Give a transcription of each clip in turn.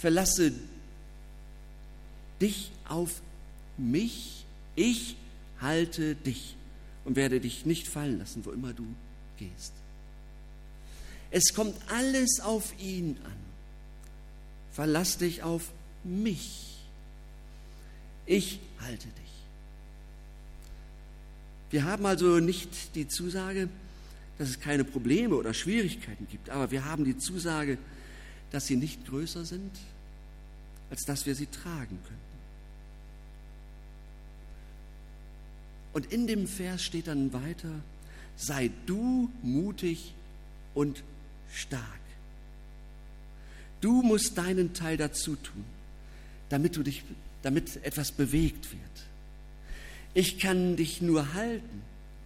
verlasse dich auf mich, ich halte dich und werde dich nicht fallen lassen, wo immer du gehst. Es kommt alles auf ihn an. Verlass dich auf mich. Ich halte dich. Wir haben also nicht die Zusage, dass es keine Probleme oder Schwierigkeiten gibt, aber wir haben die Zusage, dass sie nicht größer sind, als dass wir sie tragen können. Und in dem Vers steht dann weiter, sei du mutig und stark. Du musst deinen Teil dazu tun, damit du dich, damit etwas bewegt wird. Ich kann dich nur halten.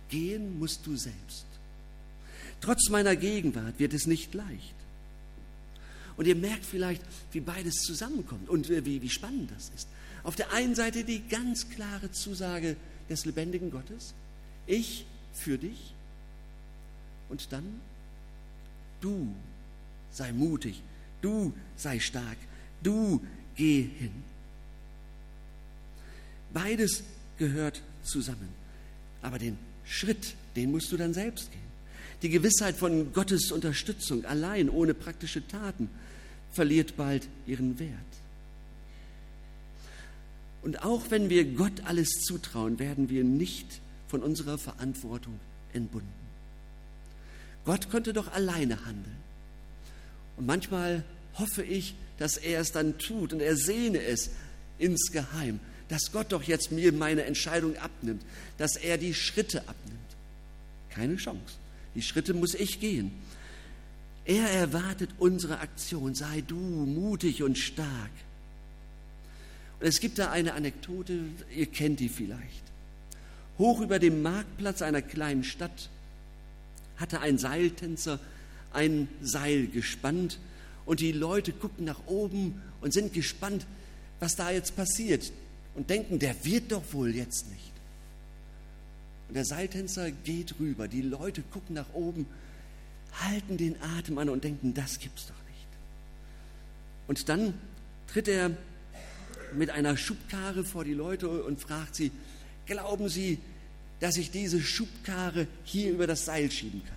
Gehen musst du selbst. Trotz meiner Gegenwart wird es nicht leicht. Und ihr merkt vielleicht, wie beides zusammenkommt und wie, wie spannend das ist. Auf der einen Seite die ganz klare Zusage des lebendigen Gottes, ich für dich. Und dann, du sei mutig, du sei stark, du geh hin. Beides gehört zusammen. Aber den Schritt, den musst du dann selbst gehen. Die Gewissheit von Gottes Unterstützung allein ohne praktische Taten verliert bald ihren Wert. Und auch wenn wir Gott alles zutrauen, werden wir nicht von unserer Verantwortung entbunden. Gott könnte doch alleine handeln. Und manchmal hoffe ich, dass er es dann tut und er sehne es insgeheim, dass Gott doch jetzt mir meine Entscheidung abnimmt, dass er die Schritte abnimmt. Keine Chance. Die Schritte muss ich gehen. Er erwartet unsere Aktion. Sei du mutig und stark. Und es gibt da eine Anekdote, ihr kennt die vielleicht. Hoch über dem Marktplatz einer kleinen Stadt hatte ein Seiltänzer ein Seil gespannt und die Leute gucken nach oben und sind gespannt, was da jetzt passiert und denken, der wird doch wohl jetzt nicht. Und der Seiltänzer geht rüber, die Leute gucken nach oben, halten den Atem an und denken, das gibt's doch nicht. Und dann tritt er mit einer Schubkarre vor die Leute und fragt sie, glauben Sie, dass ich diese Schubkarre hier über das Seil schieben kann?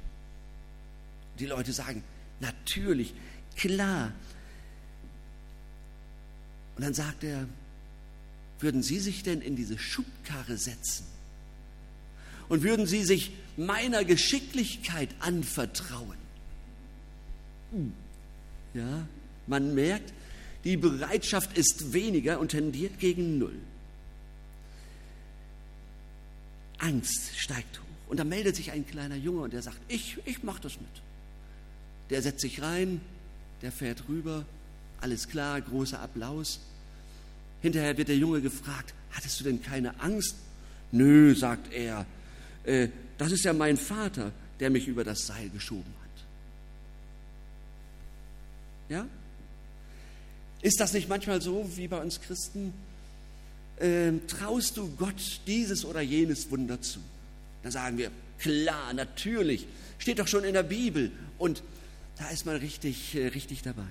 Die Leute sagen, natürlich, klar. Und dann sagt er, würden Sie sich denn in diese Schubkarre setzen? Und würden Sie sich meiner Geschicklichkeit anvertrauen? Hm. Ja, man merkt, die Bereitschaft ist weniger und tendiert gegen Null. Angst steigt hoch. Und da meldet sich ein kleiner Junge und der sagt, ich, ich mache das mit. Der setzt sich rein, der fährt rüber, alles klar, großer Applaus. Hinterher wird der Junge gefragt, hattest du denn keine Angst? Nö, sagt er, äh, das ist ja mein Vater, der mich über das Seil geschoben hat. Ja? Ist das nicht manchmal so wie bei uns Christen? Äh, traust du Gott dieses oder jenes Wunder zu? Dann sagen wir, klar, natürlich, steht doch schon in der Bibel und da ist man richtig, äh, richtig dabei.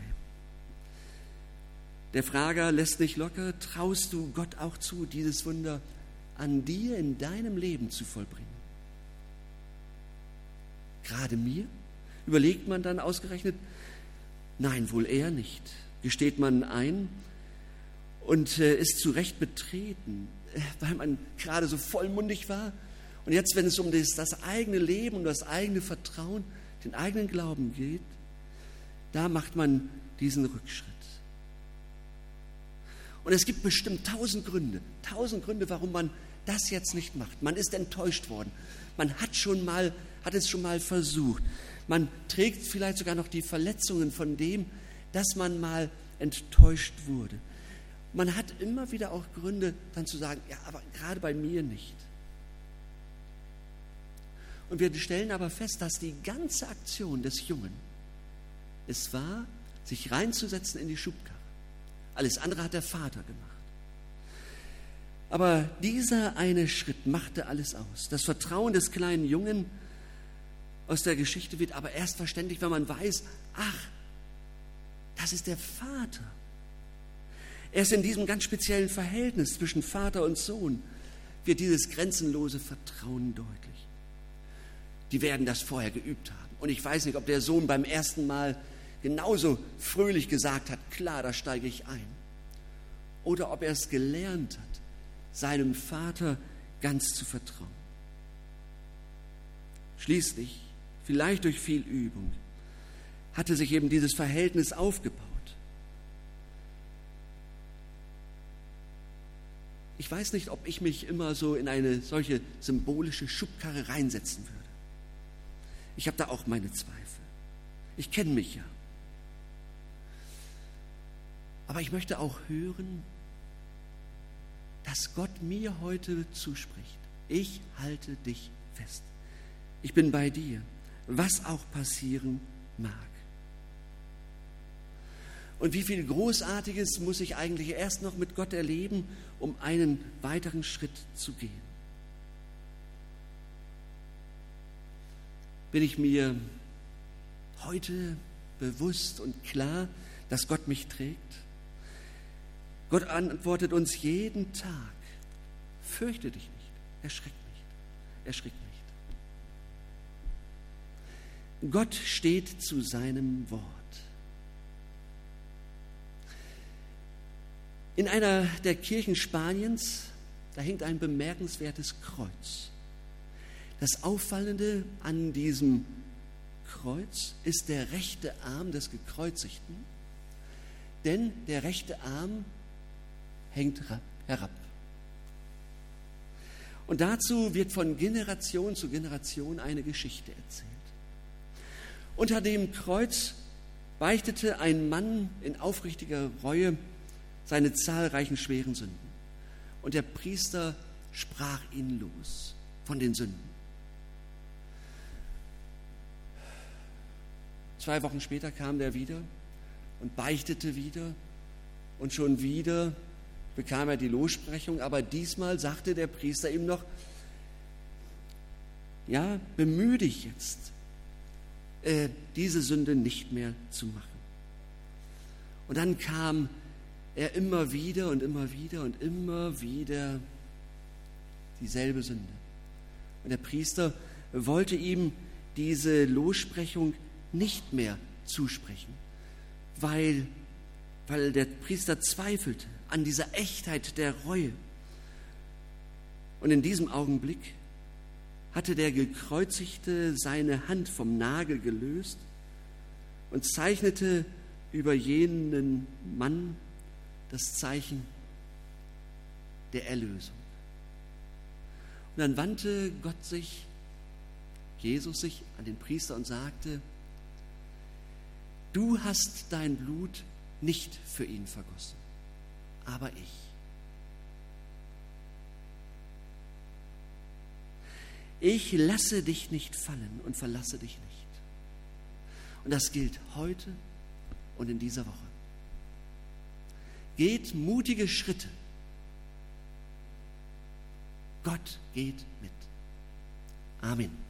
Der Frager lässt nicht locker, traust du Gott auch zu, dieses Wunder an dir in deinem Leben zu vollbringen? Gerade mir? Überlegt man dann ausgerechnet, nein, wohl eher nicht. Gesteht man ein und äh, ist zu Recht betreten, äh, weil man gerade so vollmundig war. Und jetzt, wenn es um das, das eigene Leben, um das eigene Vertrauen, den eigenen Glauben geht, da macht man diesen Rückschritt. Und es gibt bestimmt tausend Gründe, tausend Gründe, warum man das jetzt nicht macht. Man ist enttäuscht worden. Man hat schon mal, hat es schon mal versucht. Man trägt vielleicht sogar noch die Verletzungen von dem, dass man mal enttäuscht wurde. Man hat immer wieder auch Gründe, dann zu sagen, ja, aber gerade bei mir nicht. Und wir stellen aber fest, dass die ganze Aktion des Jungen es war, sich reinzusetzen in die Schubkarre. Alles andere hat der Vater gemacht. Aber dieser eine Schritt machte alles aus. Das Vertrauen des kleinen Jungen aus der Geschichte wird aber erst verständlich, wenn man weiß, ach, das ist der Vater, Erst in diesem ganz speziellen Verhältnis zwischen Vater und Sohn wird dieses grenzenlose Vertrauen deutlich. Die werden das vorher geübt haben. Und ich weiß nicht, ob der Sohn beim ersten Mal genauso fröhlich gesagt hat, klar, da steige ich ein. Oder ob er es gelernt hat, seinem Vater ganz zu vertrauen. Schließlich, vielleicht durch viel Übung, hatte sich eben dieses Verhältnis aufgebaut. Ich weiß nicht, ob ich mich immer so in eine solche symbolische Schubkarre reinsetzen würde. Ich habe da auch meine Zweifel. Ich kenne mich ja. Aber ich möchte auch hören, dass Gott mir heute zuspricht. Ich halte dich fest. Ich bin bei dir, was auch passieren mag. Und wie viel Großartiges muss ich eigentlich erst noch mit Gott erleben, um einen weiteren Schritt zu gehen? Bin ich mir heute bewusst und klar, dass Gott mich trägt? Gott antwortet uns jeden Tag, fürchte dich nicht, erschrick nicht, erschrick nicht. Gott steht zu seinem Wort. In einer der Kirchen Spaniens, da hängt ein bemerkenswertes Kreuz. Das Auffallende an diesem Kreuz ist der rechte Arm des Gekreuzigten, denn der rechte Arm hängt herab. Und dazu wird von Generation zu Generation eine Geschichte erzählt. Unter dem Kreuz beichtete ein Mann in aufrichtiger Reue seine zahlreichen schweren Sünden. Und der Priester sprach ihn los von den Sünden. Zwei Wochen später kam der wieder und beichtete wieder und schon wieder bekam er die Lossprechung, aber diesmal sagte der Priester ihm noch, ja, bemühe dich jetzt, äh, diese Sünde nicht mehr zu machen. Und dann kam er immer wieder und immer wieder und immer wieder dieselbe Sünde. Und der Priester wollte ihm diese Lossprechung nicht mehr zusprechen, weil, weil der Priester zweifelte an dieser Echtheit der Reue. Und in diesem Augenblick hatte der Gekreuzigte seine Hand vom Nagel gelöst und zeichnete über jenen Mann das Zeichen der Erlösung. Und dann wandte Gott sich, Jesus sich an den Priester und sagte, du hast dein Blut nicht für ihn vergossen, aber ich. Ich lasse dich nicht fallen und verlasse dich nicht. Und das gilt heute und in dieser Woche. Geht mutige Schritte. Gott geht mit. Amen.